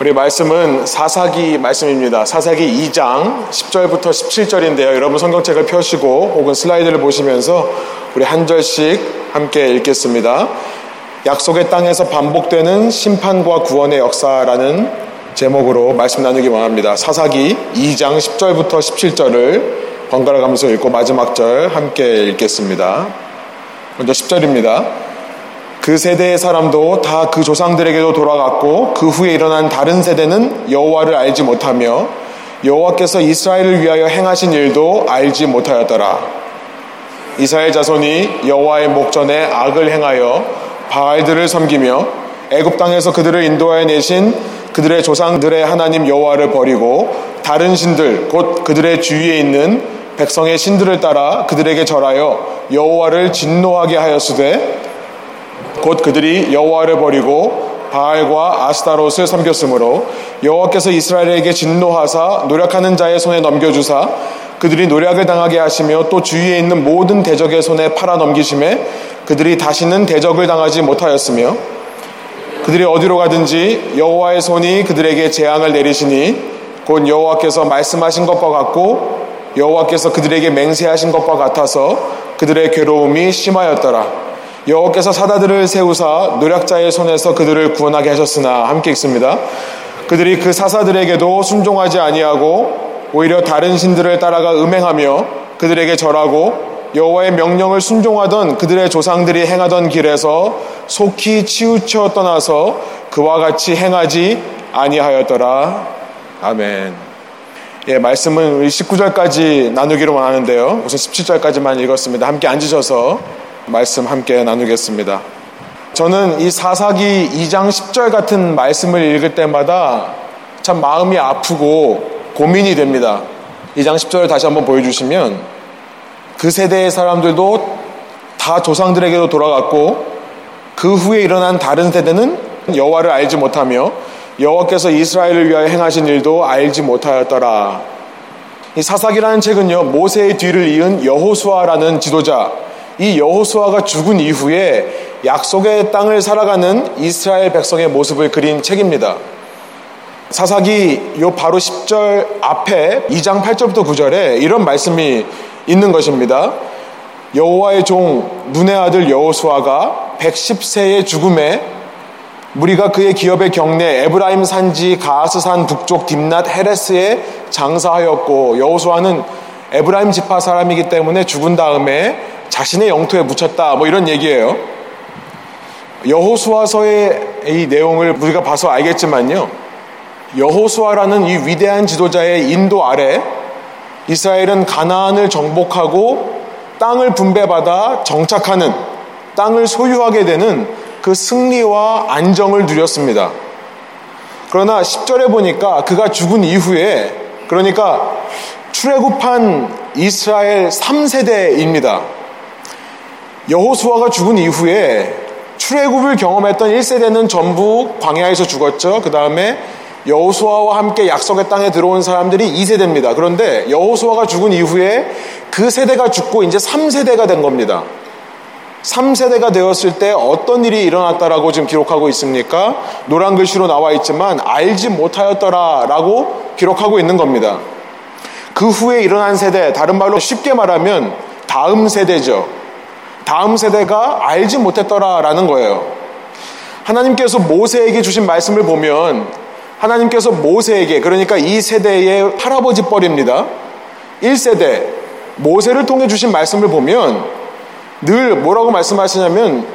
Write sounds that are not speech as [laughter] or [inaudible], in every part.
우리 말씀은 사사기 말씀입니다. 사사기 2장 10절부터 17절인데요. 여러분 성경책을 펴시고 혹은 슬라이드를 보시면서 우리 한 절씩 함께 읽겠습니다. 약속의 땅에서 반복되는 심판과 구원의 역사라는 제목으로 말씀 나누기 원합니다. 사사기 2장 10절부터 17절을 번갈아 가면서 읽고 마지막 절 함께 읽겠습니다. 먼저 10절입니다. 그 세대의 사람도 다 그 조상들에게도 돌아갔고 그 후에 일어난 다른 세대는 여호와를 알지 못하며 여호와께서 이스라엘을 위하여 행하신 일도 알지 못하였더라. 이스라엘 자손이 여호와의 목전에 악을 행하여 바알들을 섬기며 애굽 땅에서 그들을 인도하여 내신 그들의 조상들의 하나님 여호와를 버리고 다른 신들 곧 그들의 주위에 있는 백성의 신들을 따라 그들에게 절하여 여호와를 진노하게 하였으되 곧 그들이 여호와를 버리고 바알과 아스타롯을 섬겼으므로 여호와께서 이스라엘에게 진노하사 노력하는 자의 손에 넘겨주사 그들이 노력을 당하게 하시며 또 주위에 있는 모든 대적의 손에 팔아 넘기심에 그들이 다시는 대적을 당하지 못하였으며 그들이 어디로 가든지 여호와의 손이 그들에게 재앙을 내리시니 곧 여호와께서 말씀하신 것과 같고 여호와께서 그들에게 맹세하신 것과 같아서 그들의 괴로움이 심하였더라. 여호께서 사다들을 세우사 노략자의 손에서 그들을 구원하게 하셨으나 함께 읽습니다. 그들이 그 사사들에게도 순종하지 아니하고 오히려 다른 신들을 따라가 음행하며 그들에게 절하고 여호와의 명령을 순종하던 그들의 조상들이 행하던 길에서 속히 치우쳐 떠나서 그와 같이 행하지 아니하였더라. 아멘. 예, 말씀은 우리 19절까지 나누기로 원하는데요. 우선 17절까지만 읽었습니다. 함께 앉으셔서 말씀 함께 나누겠습니다. 저는 이 사사기 2장 10절 같은 말씀을 읽을 때마다 참 마음이 아프고 고민이 됩니다. 2장 10절을 다시 한번 보여주시면 그 세대의 사람들도 다 조상들에게도 돌아갔고 그 후에 일어난 다른 세대는 여호와를 알지 못하며 여호와께서 이스라엘을 위하여 행하신 일도 알지 못하였더라. 이 사사기라는 책은요 모세의 뒤를 이은 여호수아라는 지도자 이 여호수아가 죽은 이후에 약속의 땅을 살아가는 이스라엘 백성의 모습을 그린 책입니다. 사사기 요 바로 10절 앞에 2장 8절부터 9절에 이런 말씀이 있는 것입니다. 여호와의 종 눈의 아들 여호수아가 110세의 죽음에 무리가 그의 기업의 경내 에브라임 산지 가아스산 북쪽 딤낫 헤레스에 장사하였고 여호수아는 에브라임 지파 사람이기 때문에 죽은 다음에 자신의 영토에 묻혔다. 뭐 이런 얘기예요. 여호수아서의 이 내용을 우리가 봐서 알겠지만요. 여호수아라는 이 위대한 지도자의 인도 아래 이스라엘은 가나안을 정복하고 땅을 분배받아 정착하는 땅을 소유하게 되는 그 승리와 안정을 누렸습니다. 그러나 10절에 보니까 그가 죽은 이후에 그러니까 출애굽한 이스라엘 3세대입니다. 여호수아가 죽은 이후에 출애굽을 경험했던 1세대는 전부 광야에서 죽었죠. 그 다음에 여호수아와 함께 약속의 땅에 들어온 사람들이 2세대입니다. 그런데 여호수아가 죽은 이후에 그 세대가 죽고 이제 3세대가 된 겁니다. 3세대가 되었을 때 어떤 일이 일어났다라고 지금 기록하고 있습니까? 노란 글씨로 나와 있지만 알지 못하였더라라고 기록하고 있는 겁니다. 그 후에 일어난 세대, 다른 말로 쉽게 말하면 다음 세대죠. 다음 세대가 알지 못했더라라는 거예요. 하나님께서 모세에게 주신 말씀을 보면 하나님께서 모세에게 그러니까 이 세대의 할아버지 뻘입니다. 1세대 모세를 통해 주신 말씀을 보면 늘 뭐라고 말씀하시냐면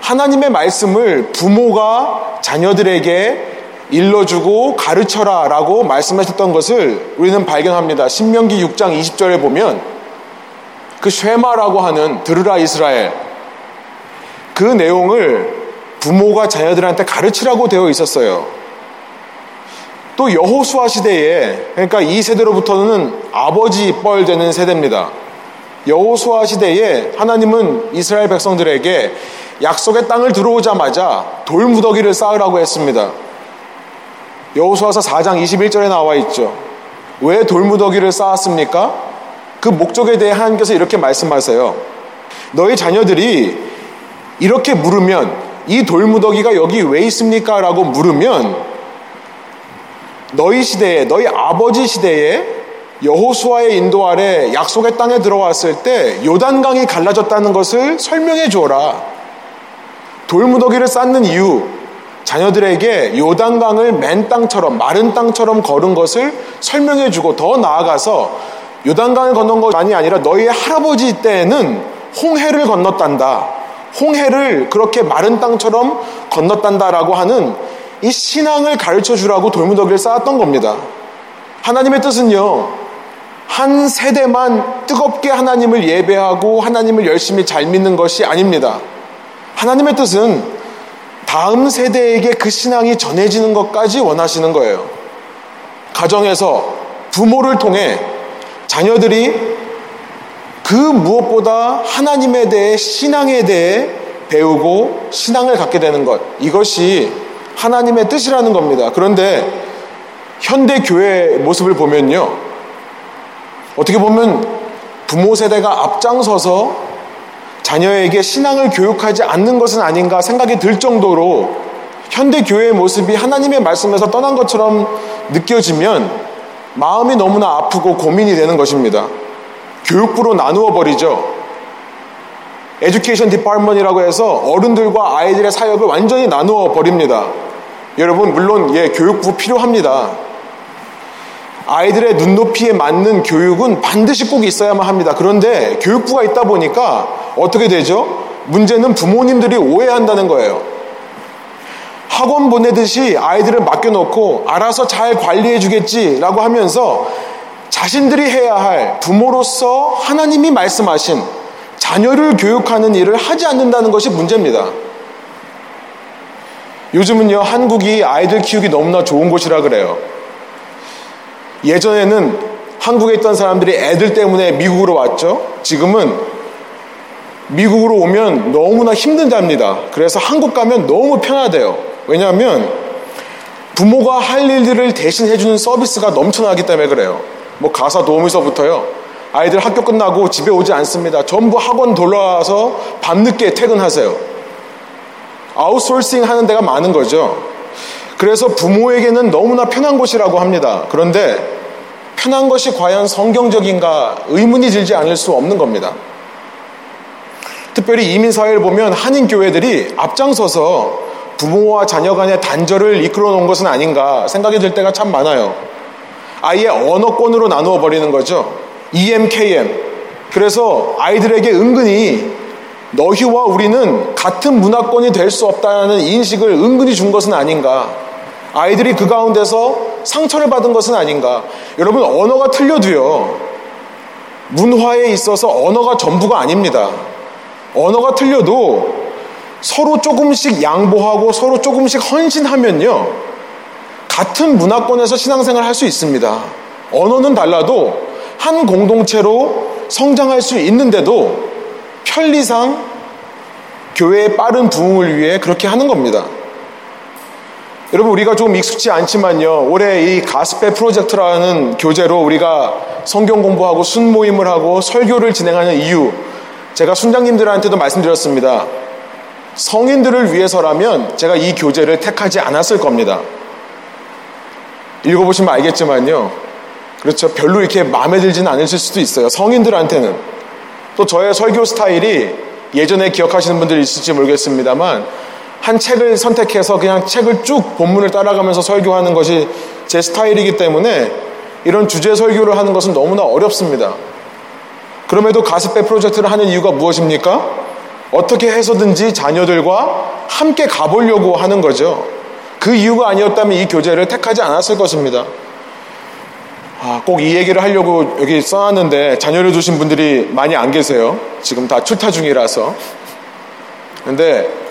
하나님의 말씀을 부모가 자녀들에게 일러주고 가르쳐라 라고 말씀하셨던 것을 우리는 발견합니다. 신명기 6장 20절에 보면 그 쉐마라고 하는 들으라 이스라엘 그 내용을 부모가 자녀들한테 가르치라고 되어 있었어요. 또 여호수아 시대에 그러니까 이 세대로부터는 아버지 뻘 되는 세대입니다. 여호수아 시대에 하나님은 이스라엘 백성들에게 약속의 땅을 들어오자마자 돌무더기를 쌓으라고 했습니다. 여호수아서 4장 21절에 나와 있죠. 왜 돌무더기를 쌓았습니까? 그 목적에 대해 하나님께서 이렇게 말씀하세요. 너희 자녀들이 이렇게 물으면 이 돌무더기가 여기 왜 있습니까? 라고 물으면 너희 시대에 너희 아버지 시대에 여호수아의 인도 아래 약속의 땅에 들어왔을 때 요단강이 갈라졌다는 것을 설명해 주어라. 돌무더기를 쌓는 이유, 자녀들에게 요단강을 맨 땅처럼 마른 땅처럼 걸은 것을 설명해 주고 더 나아가서 요단강을 건넌 것만이 아니라 너희의 할아버지 때에는 홍해를 건넜단다. 홍해를 그렇게 마른 땅처럼 건넜단다라고 하는 이 신앙을 가르쳐 주라고 돌무더기를 쌓았던 겁니다. 하나님의 뜻은요, 한 세대만 뜨겁게 하나님을 예배하고 하나님을 열심히 잘 믿는 것이 아닙니다. 하나님의 뜻은 다음 세대에게 그 신앙이 전해지는 것까지 원하시는 거예요. 가정에서 부모를 통해 자녀들이 그 무엇보다 하나님에 대해 신앙에 대해 배우고 신앙을 갖게 되는 것. 이것이 하나님의 뜻이라는 겁니다. 그런데 현대 교회 모습을 보면요. 어떻게 보면 부모 세대가 앞장서서 자녀에게 신앙을 교육하지 않는 것은 아닌가 생각이 들 정도로 현대 교회의 모습이 하나님의 말씀에서 떠난 것처럼 느껴지면 마음이 너무나 아프고 고민이 되는 것입니다. 교육부로 나누어 버리죠. Education Department이라고 해서 어른들과 아이들의 사역을 완전히 나누어 버립니다. 여러분 물론 예 교육부 필요합니다. 아이들의 눈높이에 맞는 교육은 반드시 꼭 있어야만 합니다. 그런데 교육부가 있다 보니까 어떻게 되죠? 문제는 부모님들이 오해한다는 거예요. 학원 보내듯이 아이들을 맡겨놓고 알아서 잘 관리해 주겠지라고 하면서 자신들이 해야 할 부모로서 하나님이 말씀하신 자녀를 교육하는 일을 하지 않는다는 것이 문제입니다. 요즘은요, 한국이 아이들 키우기 너무나 좋은 곳이라 그래요. 예전에는 한국에 있던 사람들이 애들 때문에 미국으로 왔죠. 지금은 미국으로 오면 너무나 힘든 답니다. 그래서 한국 가면 너무 편하대요. 왜냐하면 부모가 할 일들을 대신 해주는 서비스가 넘쳐나기 때문에 그래요. 뭐 가사 도우미서부터요. 아이들 학교 끝나고 집에 오지 않습니다. 전부 학원 돌아와서 밤늦게 퇴근하세요. 아웃소싱 하는 데가 많은 거죠. 그래서 부모에게는 너무나 편한 곳이라고 합니다. 그런데 편한 것이 과연 성경적인가 의문이 들지 않을 수 없는 겁니다. 특별히 이민 사회를 보면 한인 교회들이 앞장서서 부모와 자녀 간의 단절을 이끌어 놓은 것은 아닌가 생각이 들 때가 참 많아요. 아예 언어권으로 나누어 버리는 거죠. EMKM. 그래서 아이들에게 은근히 너희와 우리는 같은 문화권이 될 수 없다는 인식을 은근히 준 것은 아닌가. 아이들이 그 가운데서 상처를 받은 것은 아닌가. 여러분, 언어가 틀려도요, 문화에 있어서 언어가 전부가 아닙니다. 언어가 틀려도 서로 조금씩 양보하고 서로 조금씩 헌신하면요, 같은 문화권에서 신앙생활 할 수 있습니다. 언어는 달라도 한 공동체로 성장할 수 있는데도 편리상 교회의 빠른 부흥을 위해 그렇게 하는 겁니다. 여러분 우리가 좀 익숙치 않지만요. 올해 이 가스페 프로젝트라는 교재로 우리가 성경 공부하고 순 모임을 하고 설교를 진행하는 이유 제가 순장님들한테도 말씀드렸습니다. 성인들을 위해서라면 제가 이 교재를 택하지 않았을 겁니다. 읽어보시면 알겠지만요. 그렇죠. 별로 이렇게 마음에 들지는 않으실 수도 있어요. 성인들한테는. 또 저의 설교 스타일이 예전에 기억하시는 분들이 있을지 모르겠습니다만 한 책을 선택해서 그냥 책을 쭉 본문을 따라가면서 설교하는 것이 제 스타일이기 때문에 이런 주제 설교를 하는 것은 너무나 어렵습니다. 그럼에도 가스페 프로젝트를 하는 이유가 무엇입니까? 어떻게 해서든지 자녀들과 함께 가보려고 하는 거죠. 그 이유가 아니었다면 이 교재를 택하지 않았을 것입니다. 아, 꼭 이 얘기를 하려고 여기 써놨는데 자녀를 두신 분들이 많이 안 계세요. 지금 다 출타 중이라서. 근데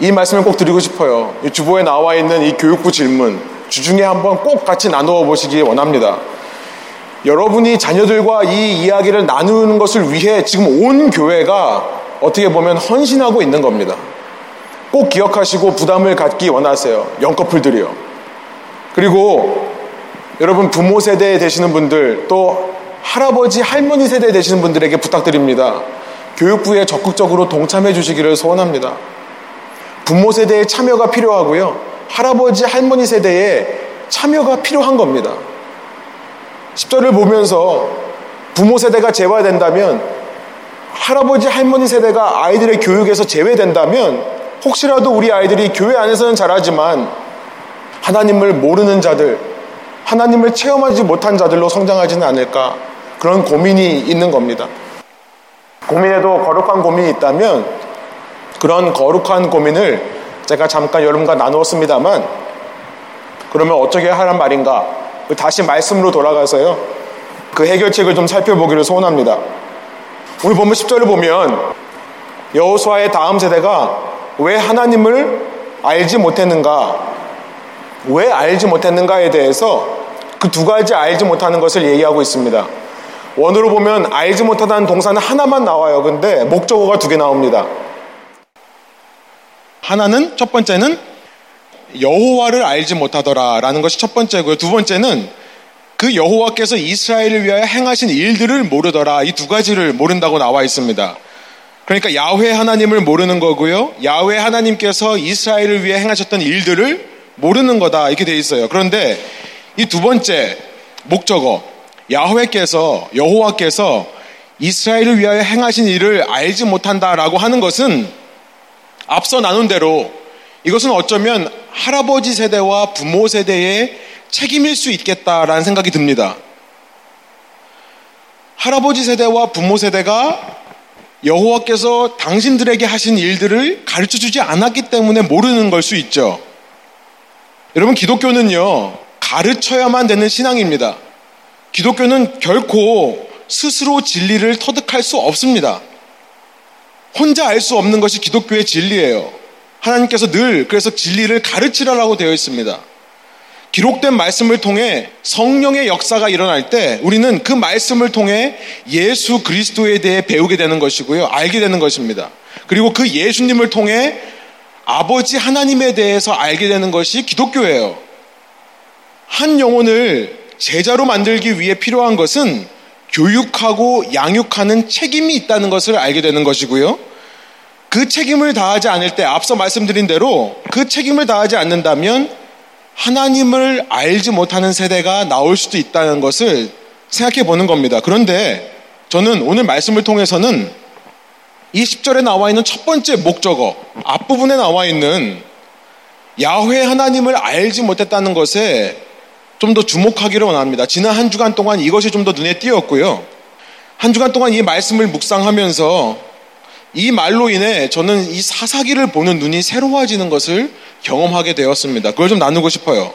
이 말씀을 꼭 드리고 싶어요. 이 주보에 나와 있는 이 교육부 질문 주중에 한번 꼭 같이 나누어 보시기 원합니다. 여러분이 자녀들과 이 이야기를 나누는 것을 위해 지금 온 교회가 어떻게 보면 헌신하고 있는 겁니다. 꼭 기억하시고 부담을 갖기 원하세요. 영커플들이요. 그리고 여러분 부모 세대에 되시는 분들 또 할아버지 할머니 세대에 되시는 분들에게 부탁드립니다. 교육부에 적극적으로 동참해 주시기를 소원합니다. 부모 세대의 참여가 필요하고요. 할아버지 할머니 세대에 참여가 필요한 겁니다. 10절을 보면서 부모 세대가 제외된다면 할아버지 할머니 세대가 아이들의 교육에서 제외된다면 혹시라도 우리 아이들이 교회 안에서는 잘하지만 하나님을 모르는 자들, 하나님을 체험하지 못한 자들로 성장하지는 않을까 그런 고민이 있는 겁니다. 고민에도 거룩한 고민이 있다면 그런 거룩한 고민을 제가 잠깐 여러분과 나누었습니다만 그러면 어떻게 하란 말인가? 다시 말씀으로 돌아가서요. 그 해결책을 좀 살펴보기를 소원합니다. 오늘 보면 10절을 보면 여호수아의 다음 세대가 왜 하나님을 알지 못했는가? 왜 알지 못했는가에 대해서 그 두 가지 알지 못하는 것을 얘기하고 있습니다. 원으로 보면 알지 못하다는 동사는 하나만 나와요. 근데 목적어가 두 개 나옵니다. 하나는 첫 번째는 여호와를 알지 못하더라라는 것이 첫 번째고요. 두 번째는 그 여호와께서 이스라엘을 위하여 행하신 일들을 모르더라. 이 두 가지를 모른다고 나와 있습니다. 그러니까 야훼 하나님을 모르는 거고요. 야훼 하나님께서 이스라엘을 위해 행하셨던 일들을 모르는 거다. 이렇게 돼 있어요. 그런데 이 두 번째 목적어 야훼께서 여호와께서 이스라엘을 위하여 행하신 일을 알지 못한다라고 하는 것은 앞서 나눈 대로 이것은 어쩌면 할아버지 세대와 부모 세대의 책임일 수 있겠다라는 생각이 듭니다. 할아버지 세대와 부모 세대가 여호와께서 당신들에게 하신 일들을 가르쳐 주지 않았기 때문에 모르는 걸 수 있죠. 여러분, 기독교는요, 가르쳐야만 되는 신앙입니다. 기독교는 결코 스스로 진리를 터득할 수 없습니다. 혼자 알 수 없는 것이 기독교의 진리예요. 하나님께서 늘 그래서 진리를 가르치라라고 되어 있습니다. 기록된 말씀을 통해 성령의 역사가 일어날 때 우리는 그 말씀을 통해 예수 그리스도에 대해 배우게 되는 것이고요. 알게 되는 것입니다. 그리고 그 예수님을 통해 아버지 하나님에 대해서 알게 되는 것이 기독교예요. 한 영혼을 제자로 만들기 위해 필요한 것은 교육하고 양육하는 책임이 있다는 것을 알게 되는 것이고요. 그 책임을 다하지 않을 때 앞서 말씀드린 대로 그 책임을 다하지 않는다면 하나님을 알지 못하는 세대가 나올 수도 있다는 것을 생각해 보는 겁니다. 그런데 저는 오늘 말씀을 통해서는 이 10절에 나와 있는 첫 번째 목적어, 앞부분에 나와 있는 야훼 하나님을 알지 못했다는 것에 좀 더 주목하기를 원합니다. 지난 한 주간 동안 이것이 좀 더 눈에 띄었고요. 한 주간 동안 이 말씀을 묵상하면서 이 말로 인해 저는 이 사사기를 보는 눈이 새로워지는 것을 경험하게 되었습니다. 그걸 좀 나누고 싶어요.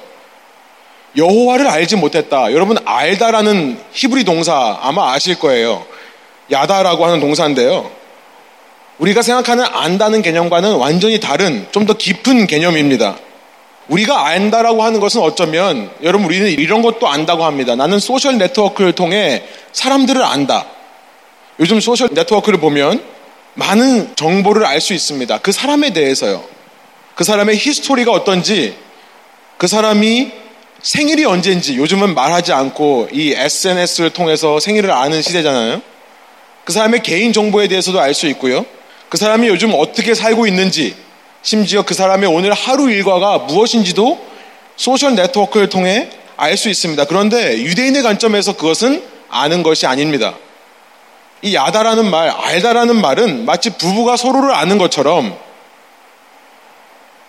여호와를 알지 못했다. 여러분 알다라는 히브리 동사 아마 아실 거예요. 야다라고 하는 동사인데요. 우리가 생각하는 안다는 개념과는 완전히 다른 좀 더 깊은 개념입니다. 우리가 안다라고 하는 것은 어쩌면 여러분 우리는 이런 것도 안다고 합니다. 나는 소셜 네트워크를 통해 사람들을 안다. 요즘 소셜 네트워크를 보면 많은 정보를 알 수 있습니다. 그 사람에 대해서요. 그 사람의 history가 어떤지, 그 사람이 생일이 언제인지 요즘은 말하지 않고 이 SNS를 통해서 생일을 아는 시대잖아요. 그 사람의 개인 정보에 대해서도 알 수 있고요. 그 사람이 요즘 어떻게 살고 있는지, 심지어 그 사람의 오늘 하루 일과가 무엇인지도 소셜 네트워크를 통해 알 수 있습니다. 그런데 유대인의 관점에서 그것은 아는 것이 아닙니다. 이 야다라는 말, 알다라는 말은 마치 부부가 서로를 아는 것처럼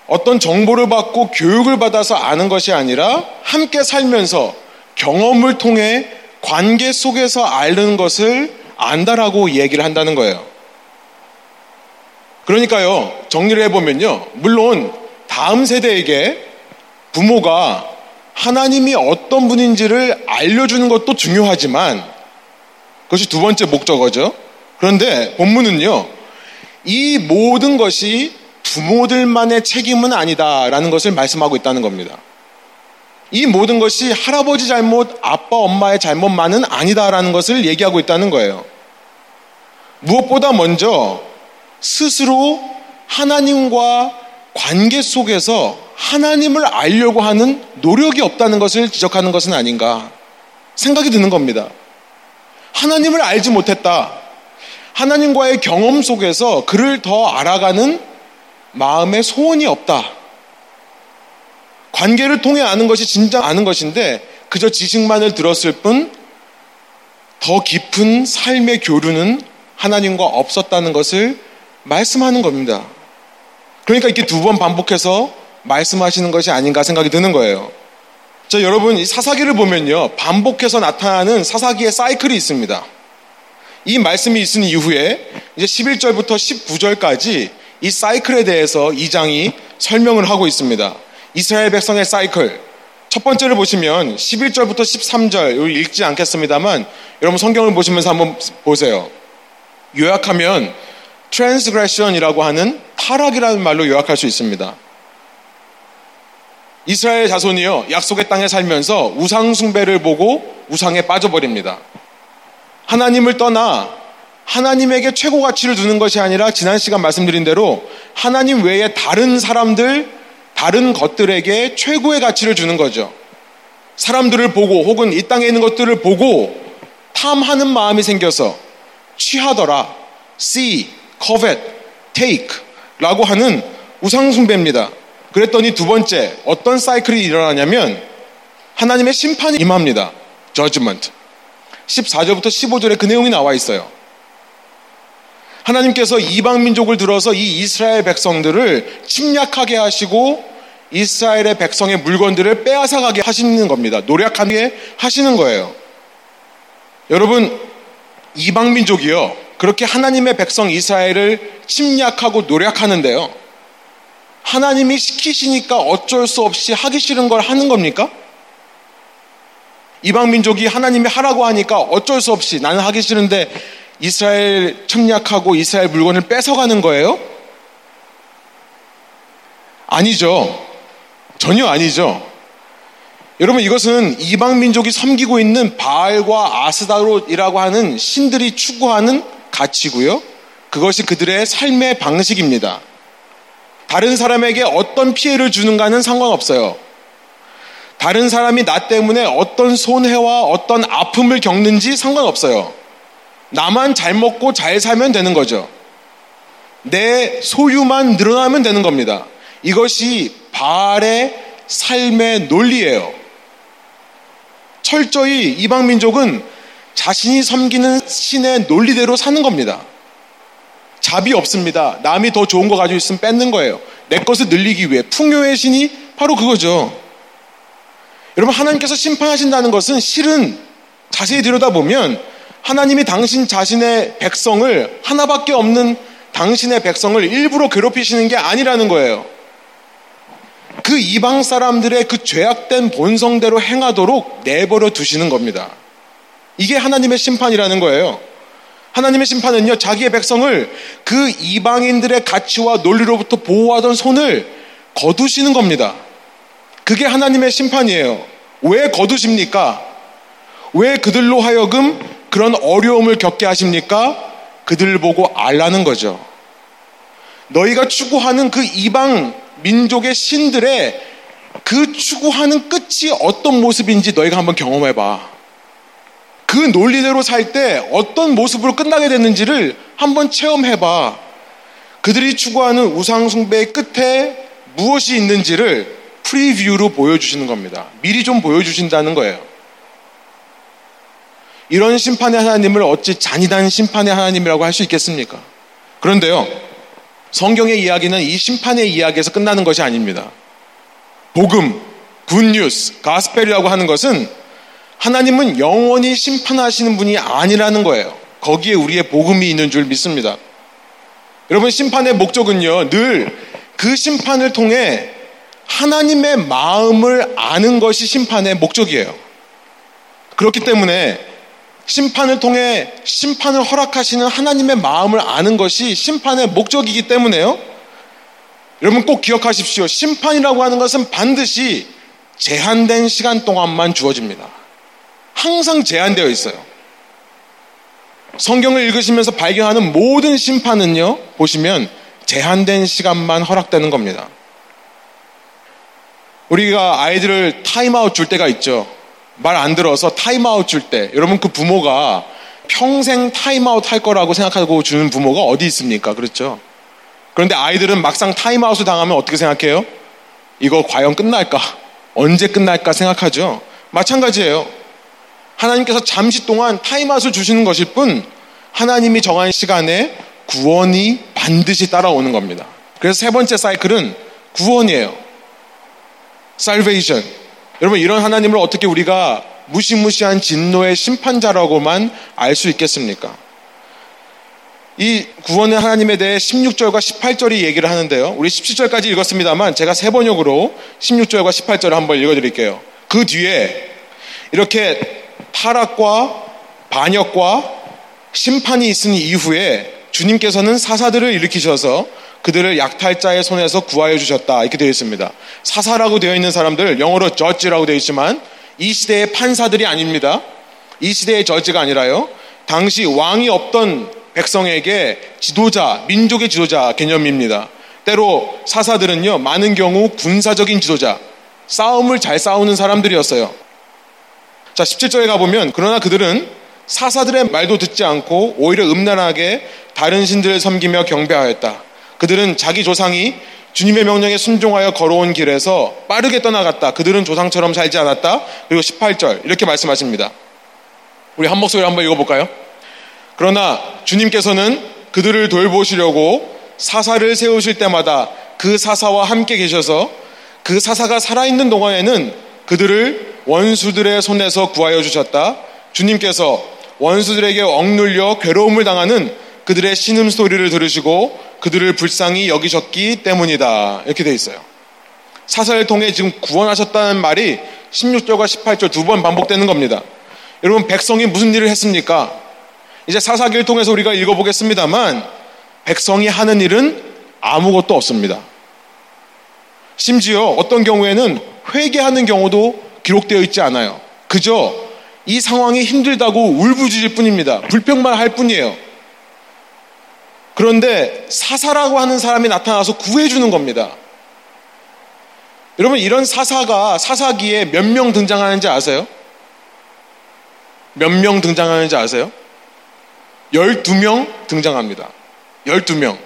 어떤 정보를 받고 교육을 받아서 아는 것이 아니라 함께 살면서 경험을 통해 관계 속에서 아는 것을 안다라고 얘기를 한다는 거예요. 그러니까요, 정리를 해보면요. 물론 다음 세대에게 부모가 하나님이 어떤 분인지를 알려주는 것도 중요하지만 그것이 두 번째 목적어죠. 그런데 본문은요, 이 모든 것이 부모들만의 책임은 아니다라는 것을 말씀하고 있다는 겁니다. 이 모든 것이 할아버지 잘못, 아빠, 엄마의 잘못만은 아니다라는 것을 얘기하고 있다는 거예요. 무엇보다 먼저 스스로 하나님과 관계 속에서 하나님을 알려고 하는 노력이 없다는 것을 지적하는 것은 아닌가 생각이 드는 겁니다. 하나님을 알지 못했다. 하나님과의 경험 속에서 그를 더 알아가는 마음의 소원이 없다. 관계를 통해 아는 것이 진짜 아는 것인데 그저 지식만을 들었을 뿐 더 깊은 삶의 교류는 하나님과 없었다는 것을 말씀하는 겁니다. 그러니까 이렇게 두 번 반복해서 말씀하시는 것이 아닌가 생각이 드는 거예요. 자, 여러분, 이 사사기를 보면요. 반복해서 나타나는 사사기의 사이클이 있습니다. 이 말씀이 있은 이후에 이제 11절부터 19절까지 이 사이클에 대해서 이 장이 설명을 하고 있습니다. 이스라엘 백성의 사이클. 첫 번째를 보시면 11절부터 13절, 여기 읽지 않겠습니다만 여러분 성경을 보시면서 한번 보세요. 요약하면 transgression이라고 하는 타락이라는 말로 요약할 수 있습니다. 이스라엘 자손이요, 약속의 땅에 살면서 우상 숭배를 보고 우상에 빠져버립니다. 하나님을 떠나 하나님에게 최고 가치를 두는 것이 아니라 지난 시간 말씀드린 대로 하나님 외에 다른 사람들, 다른 것들에게 최고의 가치를 주는 거죠. 사람들을 보고 혹은 이 땅에 있는 것들을 보고 탐하는 마음이 생겨서 취하더라, see, covet, take 라고 하는 우상숭배입니다. 그랬더니 두 번째 어떤 사이클이 일어나냐면 하나님의 심판이 임합니다. judgment. 14절부터 15절에 그 내용이 나와 있어요. 하나님께서 이방 민족을 들어서 이 이스라엘 백성들을 침략하게 하시고 이스라엘의 백성의 물건들을 빼앗아가게 하시는 겁니다. 노력하게 하시는 거예요. 여러분, 이방 민족이요. 그렇게 하나님의 백성 이스라엘을 침략하고 노력하는데요. 하나님이 시키시니까 어쩔 수 없이 하기 싫은 걸 하는 겁니까? 이방 민족이 하나님이 하라고 하니까 어쩔 수 없이 나는 하기 싫은데 이스라엘 침략하고 이스라엘 물건을 뺏어가는 거예요? 아니죠. 전혀 아니죠. 여러분 이것은 이방 민족이 섬기고 있는 바알과 아스다롯이라고 하는 신들이 추구하는 가치고요. 그것이 그들의 삶의 방식입니다. 다른 사람에게 어떤 피해를 주는가는 상관없어요. 다른 사람이 나 때문에 어떤 손해와 어떤 아픔을 겪는지 상관없어요. 나만 잘 먹고 잘 살면 되는 거죠. 내 소유만 늘어나면 되는 겁니다. 이것이 바알의 삶의 논리예요. 철저히 이방 민족은 자신이 섬기는 신의 논리대로 사는 겁니다. 잡이 없습니다. 남이 더 좋은 거 가지고 있으면 뺏는 거예요. 내 것을 늘리기 위해 풍요의 신이 바로 그거죠. 여러분 하나님께서 심판하신다는 것은 실은 자세히 들여다보면 하나님이 당신 자신의 백성을 하나밖에 없는 당신의 백성을 일부러 괴롭히시는 게 아니라는 거예요. 그 이방 사람들의 그 죄악된 본성대로 행하도록 내버려 두시는 겁니다. 이게 하나님의 심판이라는 거예요. 하나님의 심판은요, 자기의 백성을 그 이방인들의 가치와 논리로부터 보호하던 손을 거두시는 겁니다. 그게 하나님의 심판이에요. 왜 거두십니까? 왜 그들로 하여금 그런 어려움을 겪게 하십니까? 그들 보고 알라는 거죠. 너희가 추구하는 그 이방 민족의 신들의 그 추구하는 끝이 어떤 모습인지 너희가 한번 경험해 봐. 그 논리대로 살 때 어떤 모습으로 끝나게 됐는지를 한번 체험해 봐. 그들이 추구하는 우상숭배의 끝에 무엇이 있는지를 프리뷰로 보여주시는 겁니다. 미리 좀 보여주신다는 거예요. 이런 심판의 하나님을 어찌 잔인한 심판의 하나님이라고 할 수 있겠습니까? 그런데요, 성경의 이야기는 이 심판의 이야기에서 끝나는 것이 아닙니다. 복음, 굿뉴스, 가스펠이라고 하는 것은 하나님은 영원히 심판하시는 분이 아니라는 거예요. 거기에 우리의 복음이 있는 줄 믿습니다. 여러분, 심판의 목적은요, 늘 그 심판을 통해 하나님의 마음을 아는 것이 심판의 목적이에요. 그렇기 때문에 심판을 통해 심판을 허락하시는 하나님의 마음을 아는 것이 심판의 목적이기 때문에요. 여러분 꼭 기억하십시오. 심판이라고 하는 것은 반드시 제한된 시간 동안만 주어집니다. 항상 제한되어 있어요. 성경을 읽으시면서 발견하는 모든 심판은요, 보시면 제한된 시간만 허락되는 겁니다. 우리가 아이들을 타임아웃 줄 때가 있죠. 말 안 들어서 타임아웃 줄 때. 여러분 그 부모가 평생 타임아웃 할 거라고 생각하고 주는 부모가 어디 있습니까? 그렇죠? 그런데 아이들은 막상 타임아웃을 당하면 어떻게 생각해요? 이거 과연 끝날까? 언제 끝날까 생각하죠. 마찬가지예요. 하나님께서 잠시 동안 타임아웃을 주시는 것일 뿐 하나님이 정한 시간에 구원이 반드시 따라오는 겁니다. 그래서 세 번째 사이클은 구원이에요. salvation. 여러분 이런 하나님을 어떻게 우리가 무시무시한 진노의 심판자라고만 알 수 있겠습니까? 이 구원의 하나님에 대해 16절과 18절이 얘기를 하는데요. 우리 17절까지 읽었습니다만 제가 세 번역으로 16절과 18절을 한번 읽어 드릴게요. 그 뒤에 이렇게 타락과 반역과 심판이 있은 이후에 주님께서는 사사들을 일으키셔서 그들을 약탈자의 손에서 구하여 주셨다. 이렇게 되어 있습니다. 사사라고 되어 있는 사람들, 영어로 저지라고 되어 있지만 이 시대의 판사들이 아닙니다. 이 시대의 저지가 아니라요. 당시 왕이 없던 백성에게 지도자, 민족의 지도자 개념입니다. 때로 사사들은요, 많은 경우 군사적인 지도자, 싸움을 잘 싸우는 사람들이었어요. 자, 17절에 가보면, 그러나 그들은 사사들의 말도 듣지 않고 오히려 음란하게 다른 신들을 섬기며 경배하였다. 그들은 자기 조상이 주님의 명령에 순종하여 걸어온 길에서 빠르게 떠나갔다. 그들은 조상처럼 살지 않았다. 그리고 18절 이렇게 말씀하십니다. 우리 한 목소리 한번 읽어볼까요? 그러나 주님께서는 그들을 돌보시려고 사사를 세우실 때마다 그 사사와 함께 계셔서 그 사사가 살아있는 동안에는 그들을 원수들의 손에서 구하여 주셨다. 주님께서 원수들에게 억눌려 괴로움을 당하는 그들의 신음 소리를 들으시고 그들을 불쌍히 여기셨기 때문이다. 이렇게 돼 있어요. 사사를 통해 지금 구원하셨다는 말이 16절과 18절 두 번 반복되는 겁니다. 여러분, 백성이 무슨 일을 했습니까? 이제 사사기를 통해서 우리가 읽어보겠습니다만, 백성이 하는 일은 아무것도 없습니다. 심지어 어떤 경우에는 회개하는 경우도 기록되어 있지 않아요. 그저 이 상황이 힘들다고 울부짖을 뿐입니다. 불평만 할 뿐이에요. 그런데 사사라고 하는 사람이 나타나서 구해주는 겁니다. 여러분, 이런 사사가 사사기에 몇 명 등장하는지 아세요? 몇 명 등장하는지 아세요? 12명 등장합니다. 12명.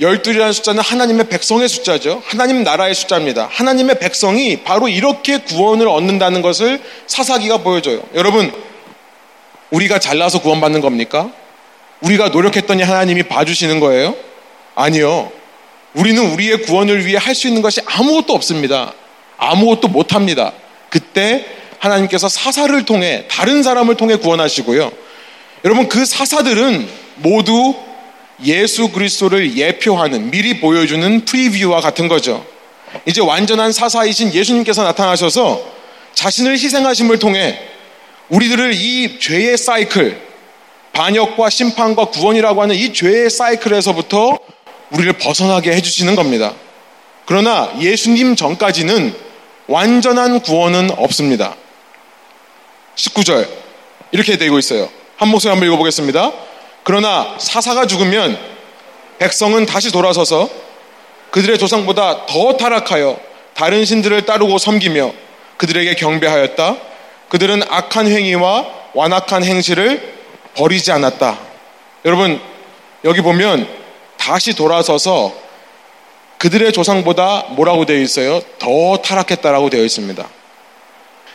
12이라는 숫자는 하나님의 백성의 숫자죠. 하나님 나라의 숫자입니다. 하나님의 백성이 바로 이렇게 구원을 얻는다는 것을 사사기가 보여줘요. 여러분, 우리가 잘나서 구원받는 겁니까? 우리가 노력했더니 하나님이 봐주시는 거예요? 아니요. 우리는 우리의 구원을 위해 할 수 있는 것이 아무것도 없습니다. 아무것도 못합니다. 그때 하나님께서 사사를 통해 다른 사람을 통해 구원하시고요. 여러분 그 사사들은 모두 예수 그리스도를 예표하는 미리 보여주는 프리뷰와 같은 거죠. 이제 완전한 사사이신 예수님께서 나타나셔서 자신을 희생하심을 통해 우리들을 이 죄의 사이클, 반역과 심판과 구원이라고 하는 이 죄의 사이클에서부터 우리를 벗어나게 해주시는 겁니다. 그러나 예수님 전까지는 완전한 구원은 없습니다. 19절 이렇게 되고 있어요. 한 목소리 한번 읽어보겠습니다. 그러나 사사가 죽으면 백성은 다시 돌아서서 그들의 조상보다 더 타락하여 다른 신들을 따르고 섬기며 그들에게 경배하였다. 그들은 악한 행위와 완악한 행실을 버리지 않았다. 여러분, 여기 보면 다시 돌아서서 그들의 조상보다 뭐라고 되어 있어요? 더 타락했다라고 되어 있습니다.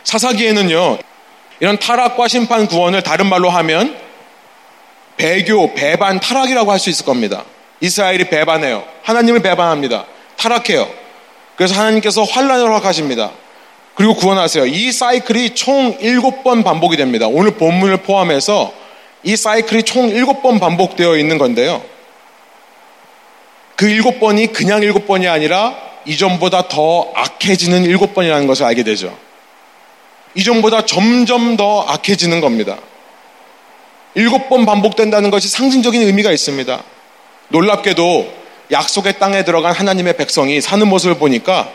사사기에는요, 이런 타락과 심판 구원을 다른 말로 하면 배교, 배반, 타락이라고 할 수 있을 겁니다. 이스라엘이 배반해요. 하나님을 배반합니다. 타락해요. 그래서 하나님께서 환란을 허락하십니다. 그리고 구원하세요. 이 사이클이 총 7번 반복이 됩니다. 오늘 본문을 포함해서 이 사이클이 총 7번 반복되어 있는 건데요. 그 7번이 그냥 7번이 아니라 이전보다 더 악해지는 7번이라는 것을 알게 되죠. 이전보다 점점 더 악해지는 겁니다. 7번 반복된다는 것이 상징적인 의미가 있습니다. 놀랍게도 약속의 땅에 들어간 하나님의 백성이 사는 모습을 보니까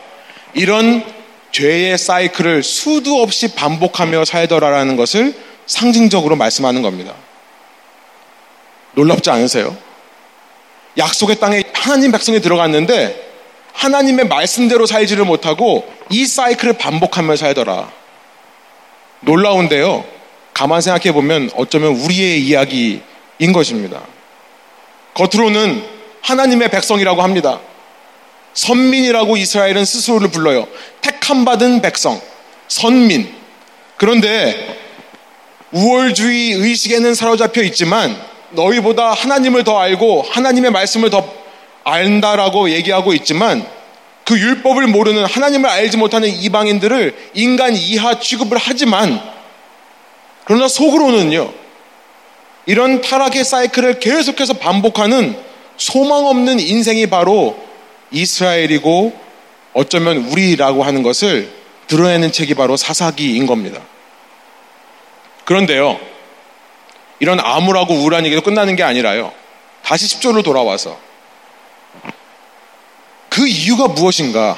이런 죄의 사이클을 수도 없이 반복하며 살더라라는 것을 상징적으로 말씀하는 겁니다. 놀랍지 않으세요? 약속의 땅에 하나님 백성이 들어갔는데 하나님의 말씀대로 살지를 못하고 이 사이클을 반복하며 살더라. 놀라운데요. 가만 생각해 보면 어쩌면 우리의 이야기인 것입니다. 겉으로는 하나님의 백성이라고 합니다. 선민이라고 이스라엘은 스스로를 불러요. 택함 받은 백성, 선민. 그런데 우월주의 의식에는 사로잡혀 있지만 너희보다 하나님을 더 알고 하나님의 말씀을 더 안다라고 얘기하고 있지만 그 율법을 모르는 하나님을 알지 못하는 이방인들을 인간 이하 취급을 하지만 그러나 속으로는요 이런 타락의 사이클을 계속해서 반복하는 소망 없는 인생이 바로 이스라엘이고 어쩌면 우리라고 하는 것을 드러내는 책이 바로 사사기인 겁니다. 그런데요, 이런 암울하고 우울한 얘기도 끝나는 게 아니라요. 다시 10절로 돌아와서 그 이유가 무엇인가,